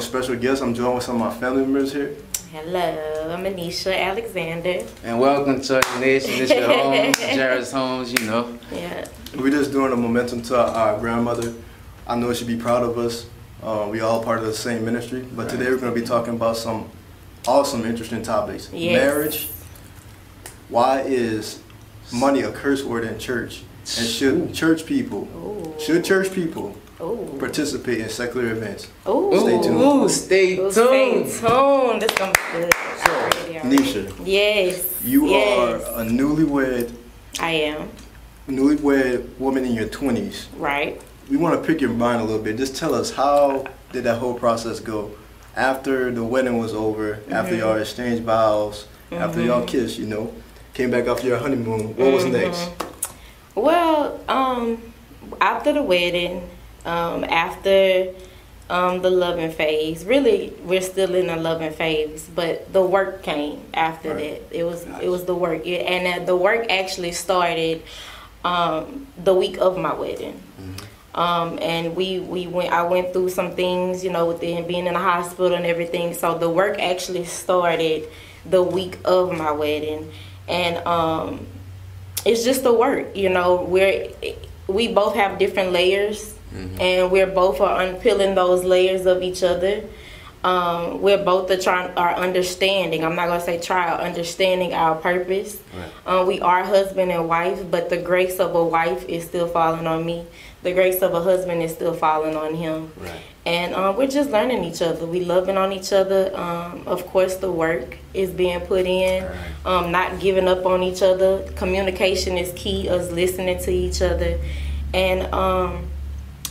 some special guests. I'm joined with some of my family members here. Hello, I'm Anisha Alexander. And welcome to the nation. It's your home, Jared's homes, you know. Yeah. We're just doing a momentum to our, our grandmother. I know she'd be proud of us. Uh, we all part of the same ministry. But today we're going to be talking about some awesome, interesting topics. Yes. Marriage. Why is money a curse word in church? And should church people, Ooh. should church people Ooh. participate in secular events? Ooh. Stay tuned. Ooh, stay tuned. Stay tuned. This gonna be good. Already, already. Nisha, Yes. you yes. are a newlywed, I am. newlywed woman in your 20s. Right. we want to pick your mind a little bit. Just tell us how did that whole process go after the wedding was over, after Mm-hmm. y'all exchanged vows, after y'all kissed, you know, came back off your honeymoon. What was Mm-hmm. next? Well, um, after the wedding, um, after um, the loving phase, really, we're still in the loving phase, but the work came after Right. that. It was it was the work, It- and uh, the work actually started um, the week of my wedding. Um, and we, we went I went through some things, you know, with the, being in the hospital and everything. So the work actually started the week of my wedding. And um, it's just the work, you know, we're we both have different layers and we're both are unpeeling those layers of each other. Um, we're both are trying are understanding. I'm not gonna say try are understanding our purpose. Right. Um, we are husband and wife, but the grace of a wife is still falling on me. The grace of a husband is still falling on him. Right. And um, we're just learning each other. We loving on each other. Um, of course, the work is being put in. Right. Um, not giving up on each other. Communication is key. Us listening to each other, and um,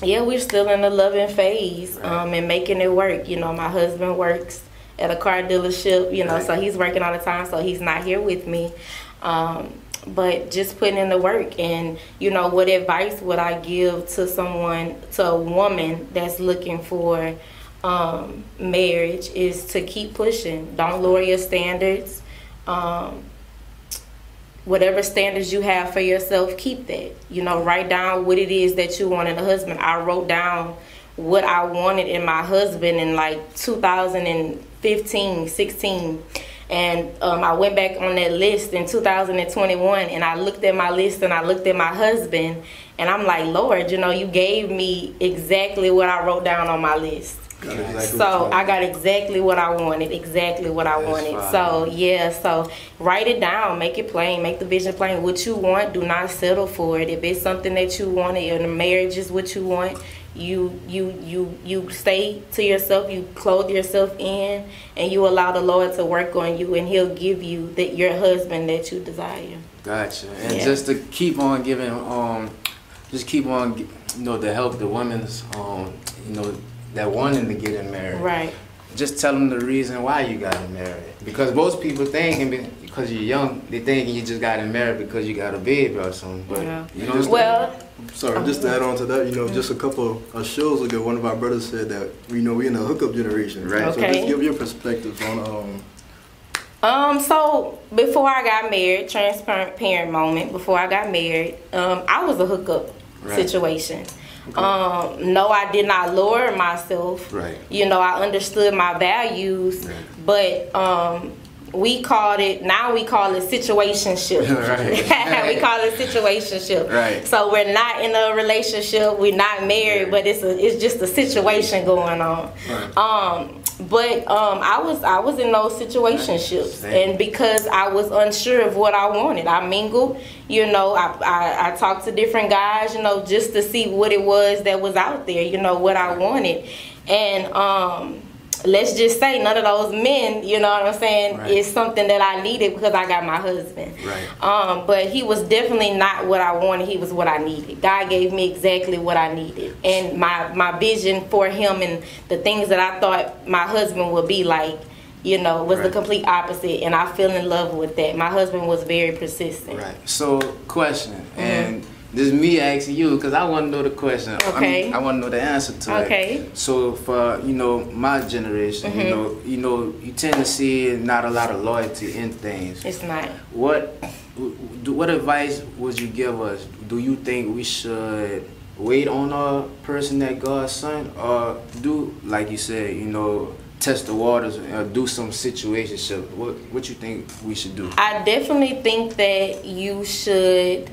yeah, we're still in the loving phase um, and making it work. You know, my husband works at a car dealership. You know, so he's working all the time. So he's not here with me. Um, but just putting in the work and you know what advice would i give to someone to a woman that's looking for um, marriage is to keep pushing don't lower your standards um, whatever standards you have for yourself keep that. You know write down what it is that you want in a husband. I wrote down what i wanted in my husband in like 2015 16 and um, i went back on that list in 2021 and i looked at my list and i looked at my husband and i'm like lord you know you gave me exactly what i wrote down on my list Got exactly so. I got exactly what I wanted, exactly what I That's wanted. So yeah, so write it down, make it plain, make the vision plain. What you want, do not settle for it. If it's something that you want, and the marriage is what you want, you you you you stay to yourself, you clothe yourself in, and you allow the Lord to work on you, and He'll give you that your husband that you desire. Gotcha. And Yeah. just to keep on giving, um, just keep on, you know, to help the women's, um, you know, that wanting to get in married. Right. Just tell them the reason why you got married. Because most people thinking be- because you're young, they thinking you just got in married because you got a baby or something. But Yeah. you know, Well, Sorry, just to add on to that, you know, just a couple of shows ago, one of our brothers said that, you know, we're in a hookup generation. Right. Okay. So just give your perspective on, um, Um, so before I got married, transparent parent moment, before I got married, um, I was a hookup Right. situation. Um, no, I did not lower myself. Right. You know, I understood my values, Right. but um, we called it now we call it situationship. Right. we call it situationship. Right. So we're not in a relationship, we're not married, but it's a it's just a situation going on. Right. Um, but um, I was I was in those situationships, and because I was unsure of what I wanted, I mingled. You know, I, I I talked to different guys, you know, just to see what it was that was out there. You know, what I wanted, and um, let's just say none of those men, you know what I'm saying, Right. is something that I needed because I got my husband. Right. Um, but he was definitely not what I wanted. He was what I needed. God gave me exactly what I needed, and my my vision for him and the things that I thought my husband would be like, you know, was the complete opposite. And I fell in love with that. My husband was very persistent. Right. So, question, and this is me asking you because I want to know the question. I, Mm-hmm. Okay. mean, I want to know the answer to it. Okay. Mm-hmm. So, for you know my generation, you know, you know, you tend to see not a lot of loyalty in things. It's not. What, what advice would you give us? Do you think we should wait on a person that God sent, or do like you said, you know, test the waters, or do some situationship? What what you think we should do? I definitely think that you should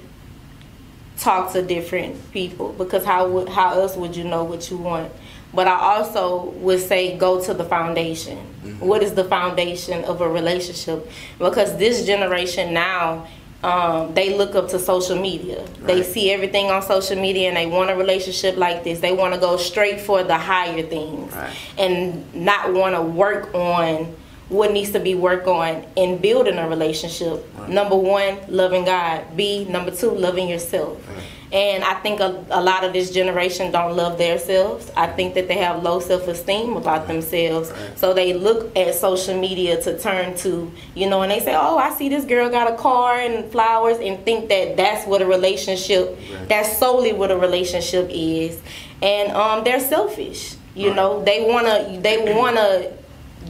talk to different people because how would how else would you know what you want? But I also would say go to the foundation. Mm-hmm. What is the foundation of a relationship? Because this generation now um, they look up to social media. They see everything on social media and they want a relationship like this. They want to go straight for the higher things Right. and not want to work on what needs to be worked on in building a relationship. Right. Number one, loving God. B, number two, loving yourself. Right. And I think a, a lot of this generation don't love themselves. I think that they have low self esteem about themselves. Right. So they look at social media to turn to, you know, and they say, "Oh, I see this girl got a car and flowers," and think that that's what a relationship, that's solely what a relationship is. And um, they're selfish. You know, they wanna they wanna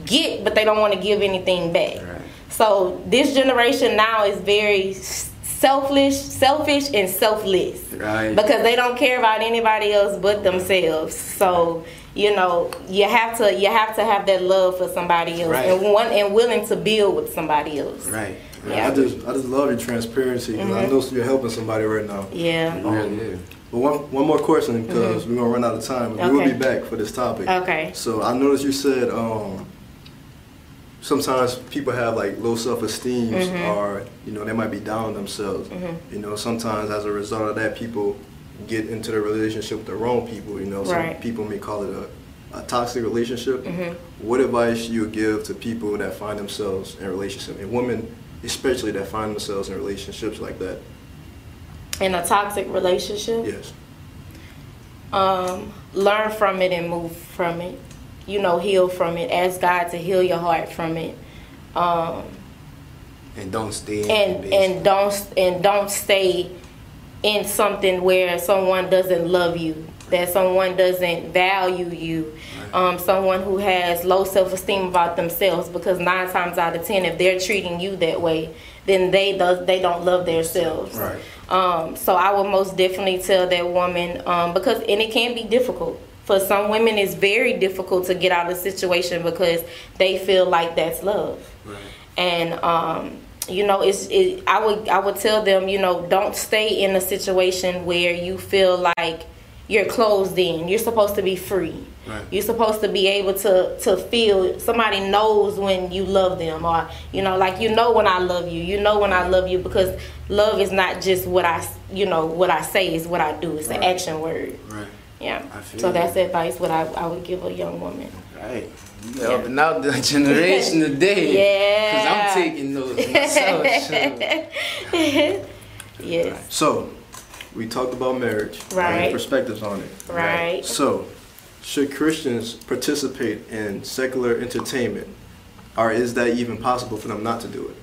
get, but they don't want to give anything back. Right. So this generation now is very selfish, selfish, and selfless Right. because they don't care about anybody else but themselves. So you know you have to you have to have that love for somebody else Right. and one and willing to build with somebody else. Right. Yeah. I just I just love your transparency 'cause I mm-hmm. know you're helping somebody right now. Yeah. It really is. But one one more question because mm-hmm. we're gonna run out of time. We will be back for this topic. Okay. So I noticed you said um, sometimes people have like low self esteem Mhm. or you know they might be down on themselves. Mhm. You know sometimes as a result of that people get into the relationship with the wrong people. You know some Right. people may call it a, a toxic relationship. Mhm. What advice you would give to people that find themselves in a relationship and women especially that find themselves in relationships like that? In a toxic relationship. Yes. um, learn from it and move from it. You know, heal from it. Ask God to heal your heart from it. Um, And don't stay in and and don't and don't stay in something where someone doesn't love you, that someone doesn't value you, um, someone who has low self esteem about themselves. Because nine times out of ten, if they're treating you that way, then they does they don't love themselves. Right. Um, so I would most definitely tell that woman um, because and it can be difficult. For some women, it's very difficult to get out of a situation because they feel like that's love. Right. and um, you know it's it, I would I would tell them you know don't stay in a situation where you feel like you're closed in. You're supposed to be free. Right. you're supposed to be able to to feel somebody knows when you love them or you know like you know when I love you. You know when I love you because love is not just what I you know what I say is what I do. It's an action word. Right. Yeah so that's the advice what I, I would give a young woman Right. You helping out the generation today. Yeah. Cause I'm taking notes myself. sure. yes So, we talked about marriage Right. and perspectives on it. right So, should Christians participate in secular entertainment, or is that even possible for them not to do it?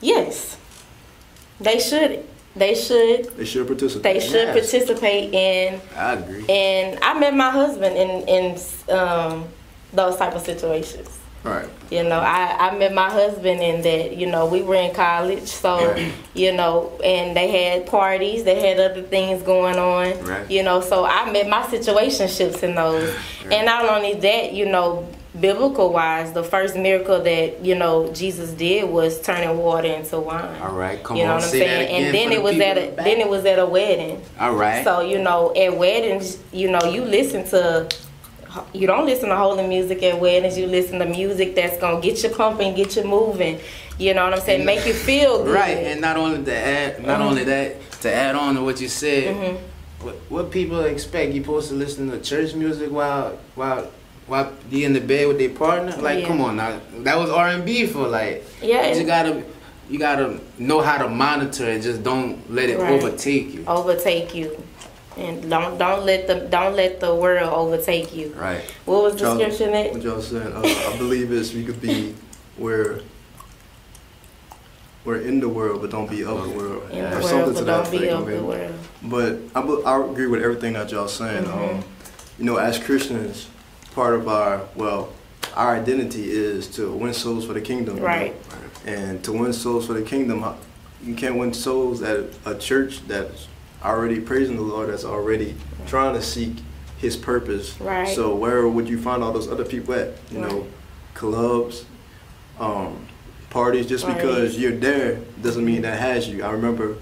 Yes, they should. They should. They should participate. They should Yes. participate in. I agree. And I met my husband in in um, those type of situations. Right. You know, I, I met my husband in that, you know, we were in college, so, right. you know, and they had parties, they had other things going on, Right. you know, so I met my situationships in those. Right. And not only that, you know, biblical wise, the first miracle that, you know, Jesus did was turning water into wine. All right, come you know on, what I'm saying? again and then it was at a back. then it was at a wedding. All right. So you know, at weddings, you know, you listen to. You don't listen to holy music at weddings. You listen to music that's gonna get you pumping, get you moving. You know what I'm saying? Make you feel good. Right, and not only to add, not Mhm. only that, to add on to what you said, Mhm. what, what people expect you supposed to listen to church music while while while you in the bed with their partner? Like, Yeah. come on now, that was R and B for like. Yeah, you and- gotta you gotta know how to monitor it. Just don't let it Right. overtake you. overtake you, and don't don't let the don't let the world overtake you. Right. What was the Y'all- scripture that? What y'all saying? Uh, I believe is we could be where we're in the world, but don't be of the world, In or the something world, to but that don't be effect. I of the world. But I, I agree with everything that y'all saying. Mhm. Um, you know, as Christians, part of our well, our identity is to win souls for the kingdom. you know? Right. And to win souls for the kingdom, you can't win souls at a church that's already praising the Lord, that's already trying to seek His purpose. Right. So where would you find all those other people at? You know, clubs, um, parties. Just Right. because you're there doesn't mean that has you. I remember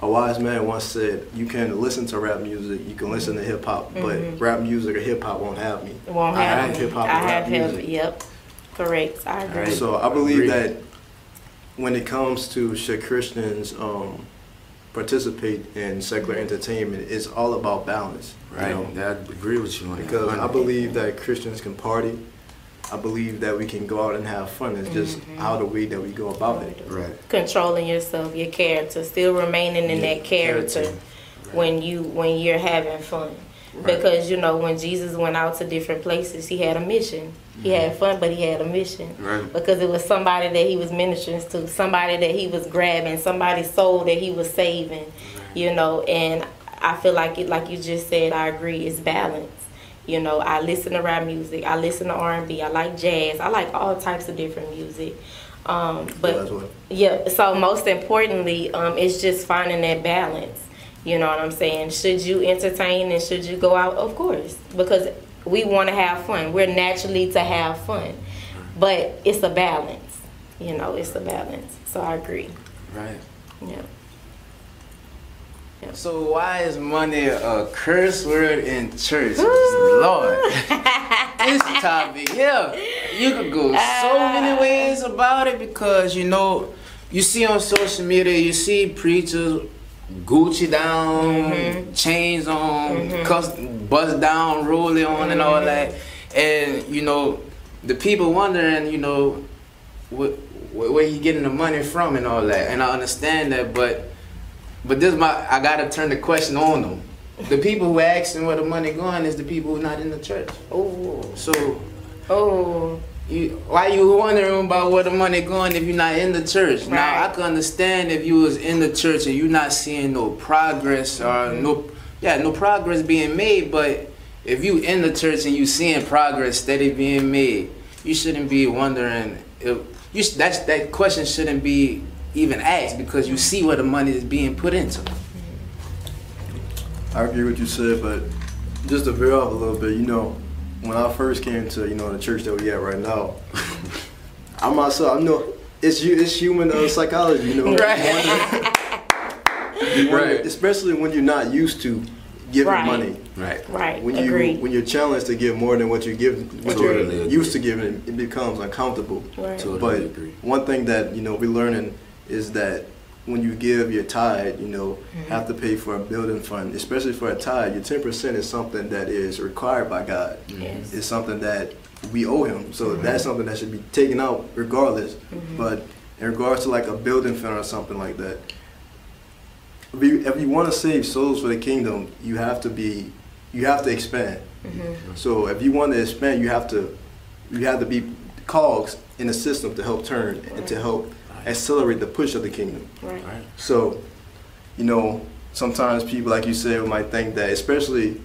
a wise man once said, "You can listen to rap music, you can listen to hip hop, Mhm. but rap music or hip hop won't have me." It won't I have have hip hop I rap have him. music. Yep. Correct. I agree. Right. So I believe Agree. that when it comes to should Christians um, participate in secular entertainment, it's all about balance. you Right. know? I agree with you on that. Because I believe that Christians can party. I believe that we can go out and have fun. It's just Mhm. how the way that we go about it. Right. Controlling yourself, your character, still remaining in Yeah, that character, character. when you when you're having fun. Right. Because you know when Jesus went out to different places, he had a mission. He Mm-hmm. had fun, but he had a mission. Right. Because it was somebody that he was ministering to, somebody that he was grabbing, somebody's soul that he was saving. You know, and I feel like it, like you just said, I agree. It's balance. You know, I listen to rap music. I listen to R and B. I like jazz. I like all types of different music. Um, but Yeah, yeah, so most importantly, um, it's just finding that balance. You know what I'm saying? Should you entertain and should you go out? Of course, because we want to have fun. We're naturally to have fun, but it's a balance. You know, it's a balance. So I agree. Right. Yeah. So why is money a curse word in church? Lord, this topic yeah, you could go so uh. many ways about it because you know, you see on social media, you see preachers Gucci down, mm-hmm. chains on, mm-hmm. cuss, bust down, rolling on, and all mm-hmm. that, and you know, the people wondering, you know, what, where, where he getting the money from and all that, and I understand that, but. But this my I gotta turn the question on them. The people who asking where the money going is the people who not in the church. Oh, So oh, you why you wondering about where the money going if you're not in the church? Now I can understand if you was in the church and you not seeing no progress or Mm-hmm. no yeah, no progress being made, but if you in the church and you seeing progress steady being made, you shouldn't be wondering if you that's that question shouldn't be even ask because you see where the money is being put into. I agree with you said, but just to veer off a little bit, you know, when I first came to you know the church that we at right now, I myself I know it's you it's human uh, psychology, you know, Right. You wonder- Right. especially when you're not used to giving Right. money. Right. right. When you Agreed. when you're challenged to give more than what you give, what Totally you're agree. used to giving, it becomes uncomfortable. right. Totally But agree. one thing that you know we're learning is that when you give your tithe, you know, Mm-hmm. have to pay for a building fund, especially for a tithe. Your ten percent is something that is required by God. Yes. It's something that we owe Him. So that's something that should be taken out regardless. But in regards to like a building fund or something like that, if you, if you want to save souls for the kingdom, you have to be, you have to expand. Mm-hmm. So if you want to expand, you have to, you have to be cogs in the system to help turn and to help accelerate the push of the kingdom. Right. Right. So, you know, sometimes people, like you said, might think that, especially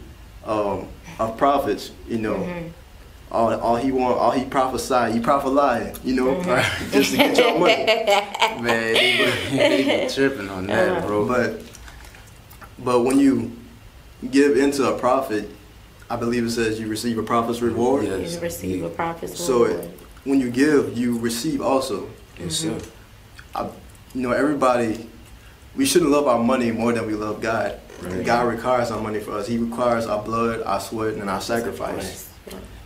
um, of prophets, you know, Mhm. all, all he want, all he prophesied, he prophesied, you know, just to get your money. Man, they, they be tripping on that, Uh-huh. bro. But, but when you give into a prophet, I believe it says you receive a prophet's reward. Yeah. You receive a prophet's So reward. So when you give, you receive also. yes, sir. You know, everybody, we shouldn't love our money more than we love God. Right. God requires our money for us. He requires our blood, our sweat, and our sacrifice.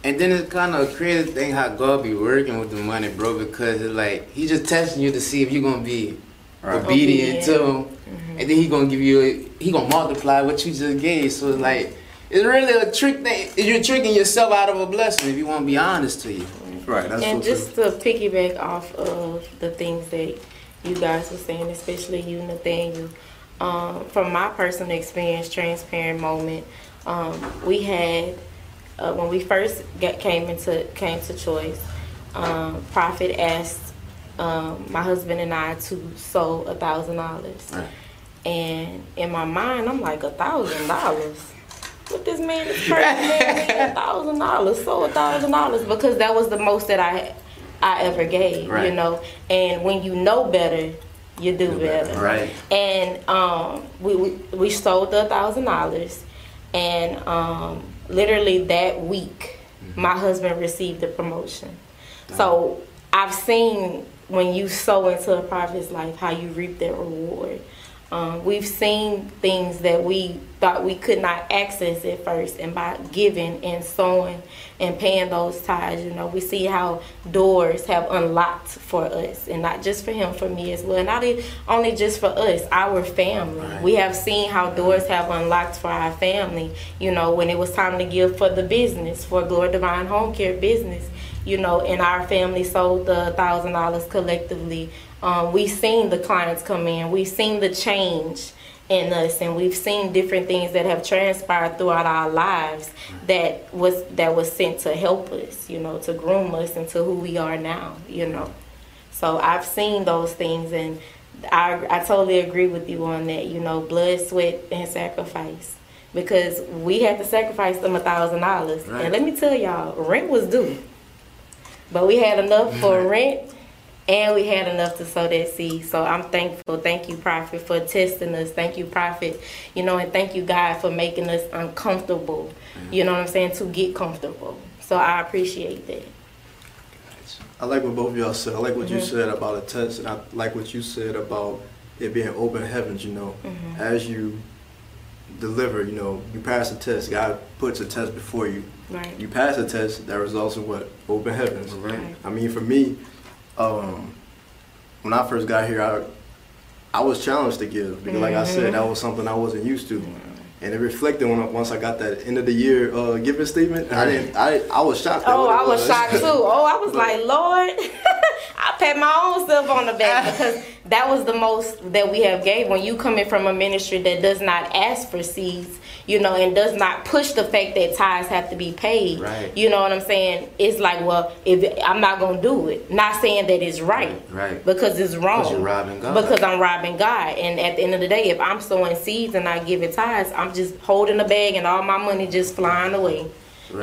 And then it's kind of a crazy thing how God be working with the money, bro, because it's like he just testing you to see if you're gonna be Right. obedient to him, Mm-hmm. and then he gonna give you, a, he gonna multiply what you just gave. So it's like it's really a trick thing. You're tricking yourself out of a blessing if you want to be honest to you. Right, that's and so just to piggyback off of the things that you guys were saying, especially you, Nathaniel, um, from my personal experience, transparent moment, um, we had uh, when we first got, came into came to choice. Um, Prophet asked um, my husband and I to sow a thousand dollars, and in my mind, I'm like a thousand dollars. What this man is crazy a thousand dollars, so a thousand dollars because that was the most that I I ever gave, you know. And when you know better, you do, Do better. better. Right. And um, we, we we sold the thousand dollars, and um, literally that week, my husband received a promotion. So I've seen when you sow into a prophet's life how you reap that reward. Um, we've seen things that we thought we could not access at first, and by giving and sowing and paying those tithes, you know, we see how doors have unlocked for us, and not just for him, for me as well. Not only just for us, our family. Right. We have seen how doors have unlocked for our family. You know, when it was time to give for the business, for Glory Divine Home Care business, you know, and our family sold the thousand dollars collectively. Um, we've seen the clients come in. We've seen the change in us, and we've seen different things that have transpired throughout our lives that was that was sent to help us, you know, to groom us into who we are now, you know. So I've seen those things, and I I totally agree with you on that. You know, blood, sweat, and sacrifice. Because we had to sacrifice them a thousand dollars, and let me tell y'all, rent was due. But we had enough for rent and we had enough to sow that seed. So I'm thankful. Thank you, Prophet, for testing us. Thank you, Prophet. You know, and thank you, God, for making us uncomfortable. You know what I'm saying? To get comfortable. So I appreciate that. I like what both of y'all said. I like what you mm-hmm. said about a test, and I like what you said about it being open heavens. You know, mm-hmm. as you deliver, you know, you pass the test. God puts a test before you. Right. You pass the test. That results in what? Open heavens. Right. I mean, for me, um, when I first got here, I I was challenged to give because, like I said, that was something I wasn't used to, and it reflected when I, once I got that end of the year uh, giving statement. I didn't. I I was shocked. Oh, I was shocked too. Oh, I was like, Lord, I pat my own self on the back because that was the most that we have gave. When you coming from a ministry that does not ask for seeds, you know, and does not push the fact that tithes have to be paid. Right. You know what I'm saying? It's like, well, if I'm not gonna do it, not saying that it's right, Right. because it's wrong. Because you're robbing God. Because I'm robbing God, and at the end of the day, if I'm sowing seeds and I give it tithes, I'm just holding a bag and all my money just flying away.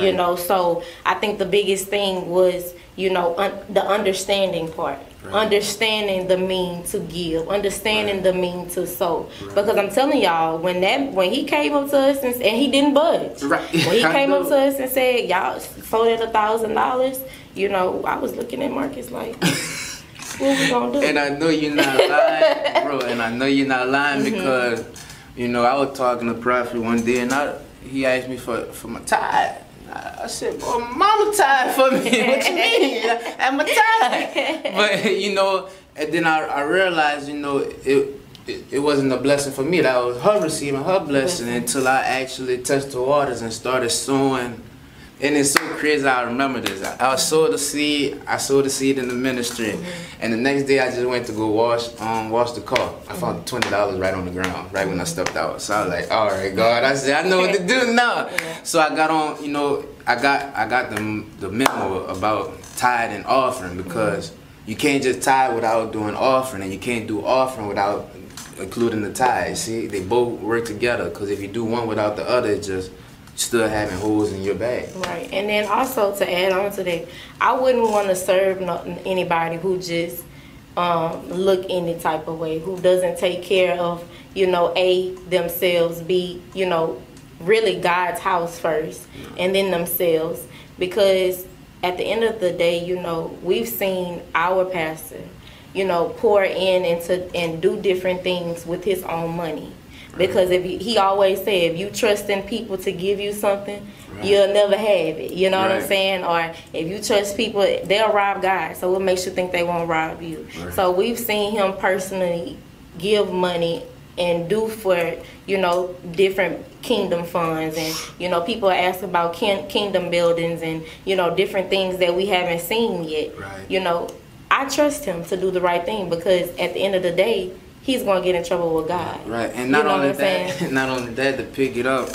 You know, so I think the biggest thing was, you know, un- the understanding part. Right. Understanding the mean to give, understanding the mean to sow. Because I'm telling y'all, when that when he came up to us and, and he didn't budge. Right. When he came up to us and said, Y'all sold at a thousand dollars, you know, I was looking at Marcus like, what we gonna do? And I know you're not lying, bro. And I know you're not lying Mm-hmm. because, you know, I was talking to Prophet one day and I, he asked me for, for my tithe. I said, well, mama tithe for me. what you mean? I'm tithe." But you know, and then I, I realized, you know, it, it it wasn't a blessing for me. That was her receiving her blessing Blessing. until I actually touched the waters and started sowing. And it's so crazy. I remember this. I, I sowed the seed. I sowed the seed in the ministry, mm-hmm. and the next day I just went to go wash um wash the car. I found mm-hmm. twenty dollars right on the ground right when I stepped out. So I was like, all right, God. I said, I know what to do now. So I got on. You know, I got I got the the memo about tithe and offering because mm-hmm. you can't just tithe without doing offering, and you can't do offering without including the tithe. See, they both work together. Because if you do one without the other, it just still having holes in your bag. Right, and then also to add on to that, I wouldn't want to serve no, anybody who just um, look any type of way, who doesn't take care of, you know, a themselves, b you know, really God's house first, and then themselves, because at the end of the day, you know, we've seen our pastor, you know, pour in into and do different things with his own money. Because if you, he always said, if you trust in people to give you something, Right. you'll never have it. You know what I'm saying? Or if you trust people, they'll rob God. So what makes you think they won't rob you? Right. So we've seen him personally give money and do for you know different kingdom funds and you know people ask about kin- kingdom buildings and you know different things that we haven't seen yet Right. you know i trust him to do the right thing because at the end of the day he's going to get in trouble with god Right, and You not know only that, saying? not only that, to pick it up,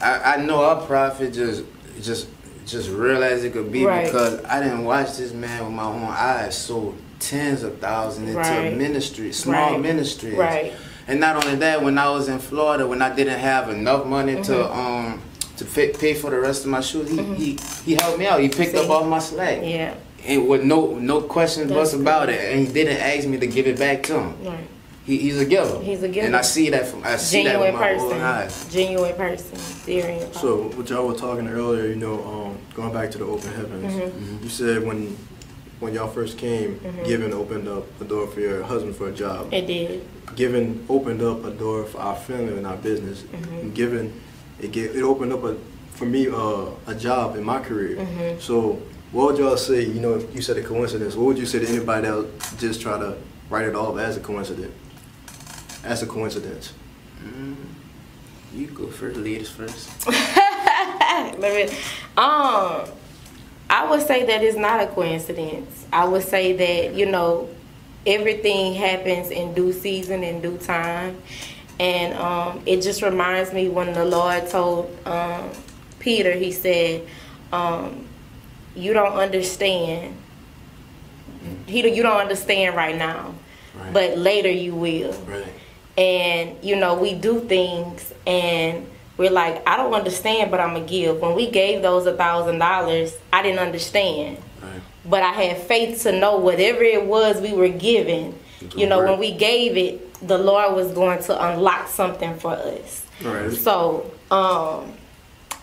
I, I know our prophet just just just real as it could be Right. because I didn't watch this man with my own eyes sow tens of thousands into Right. ministry, small Right. ministries. Right. And not only that, when I was in Florida, when I didn't have enough money to Mm-hmm. um to pay, pay for the rest of my shoes, he, he he helped me out. He picked See? up all my slack. yeah And with no no questions That's was about good. it, and he didn't ask me to give it back to him. right he, he's a giver. He's a giver. And I see that from I see that Genuine with my person. own eyes. Genuine person. Very important. So, what y'all were talking earlier, you know, um, going back to the open heavens, Mm-hmm. you said when when y'all first came, Given opened up a door for your husband for a job. it did. Given opened up a door for our family and our business. Mm-hmm. And Given it gave, it opened up a for me uh, a job in my career. Mm-hmm. So, what would y'all say? You know, if you said a coincidence. What would you say to anybody that just try to write it off as a coincidence? As a coincidence. You go first, ladies first. Let me, um, I would say that it's not a coincidence. I would say that you know everything happens in due season in due time, and um, it just reminds me when the Lord told um, Peter, He said, um, "You don't understand. He, you don't understand right now, Right. but later you will." Right. And you know we do things and we're like i don't understand but i'm gonna give when we gave those a thousand dollars i didn't understand Right. but i had faith to know whatever it was we were given It you know when we gave it the lord was going to unlock something for us Right. so um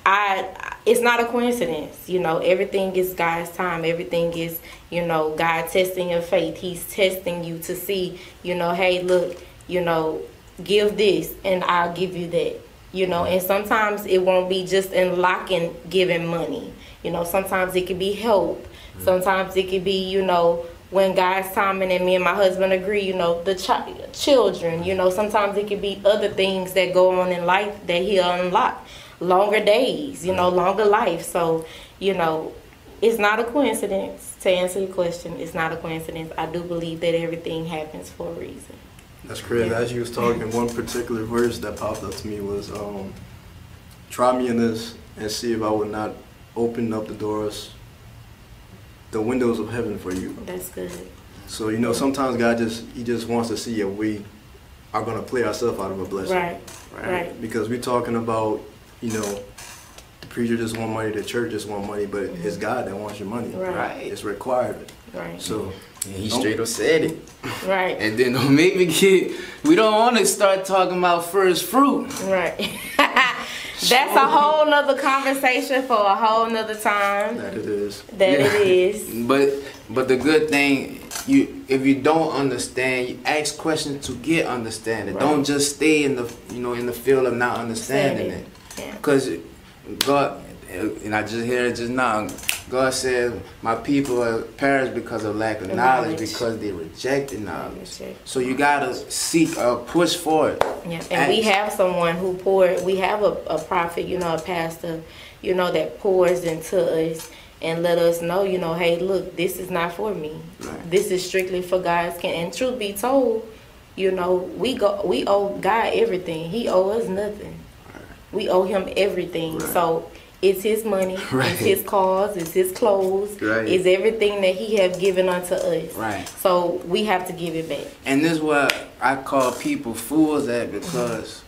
I it's not a coincidence, you know. Everything is God's time. Everything is, you know, God testing your faith. He's testing you to see, you know, hey, look, you know, give this and I'll give you that. You know, and sometimes it won't be just unlocking giving money. You know, sometimes it could be help. Mm-hmm. Sometimes it could be, you know, when God's timing and me and my husband agree, you know, the chi- children, you know, sometimes it could be other things that go on in life that he'll unlock. Longer days, you know, mm-hmm. longer life. So, you know, it's not a coincidence. To answer your question, it's not a coincidence. I do believe that everything happens for a reason. That's crazy. Yeah. As you was talking, one particular verse that popped up to me was, um, "Try me in this and see if I would not open up the doors, the windows of heaven for you." That's good. So you know, sometimes God just He just wants to see if we are gonna play ourselves out of a blessing, Right. Right. Because we're talking about, you know, preacher just want money, the church just want money, but mm-hmm. it's God that wants your money. Right. Right. It's required. Right. So And he straight up said it. Right. And then don't make me get. We don't want to start talking about first fruit. Right. That's a whole nother conversation for a whole nother time. that it is. That Yeah. it is. But but the good thing, you if you don't understand, you ask questions to get understanding. Right. Don't just stay in the you know in the field of not understanding it. Yeah. God, and I just hear it just now. God said, "My people are perished because of lack of knowledge, Knowledge. because they rejected knowledge." Reject. So you gotta seek or push for it. Yeah, and we have someone who poured. We have a, a prophet, you know, a pastor, you know, that pours into us and let us know, you know, hey, look, this is not for me. Right. This is strictly for God's can. And truth be told, you know, we go, we owe God everything. He owe us nothing. We owe Him everything. Right. So it's His money, Right. it's His cars, it's His clothes, Right. it's everything that He have given unto us. Right. So we have to give it back. And this is what I call people fools at because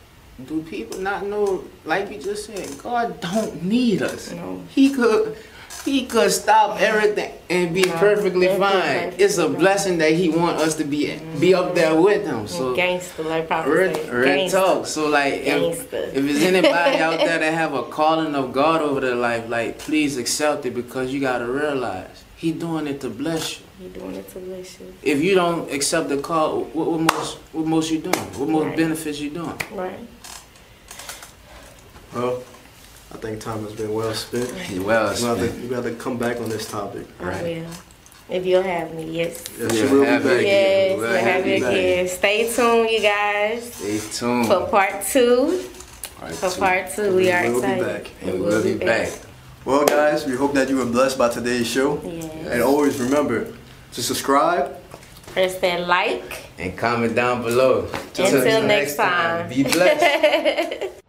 do people not know, like you just said, God don't need us. No. He could he could stop everything and be No, perfectly that's fine. perfectly It's a blessing that he want us to be be up there with him. So gangster, like Papa real, said. real talk. So like if, Gangster. if there's anybody out there that have a calling of God over their life, like please accept it because you gotta realize he doing it to bless you. He doing it to bless you. If you don't accept the call, what, what most what most you doing? What most Right. benefits you doing? Right. Well, I think time has been well spent. Well, We have to, we have to come back on this topic. I Right. Oh, will. If you'll have me, yes. Yes, Yeah, you will be have it back. Yes, We'll we'll have have you you back. again. Stay tuned, you guys, stay tuned. for part two. Part For two. part two, we are We will be excited. back. And we'll be back. Well, guys, we hope that you were blessed by today's show. Yes. And always remember to subscribe. Press that like. And comment down below. Until next time. Be blessed.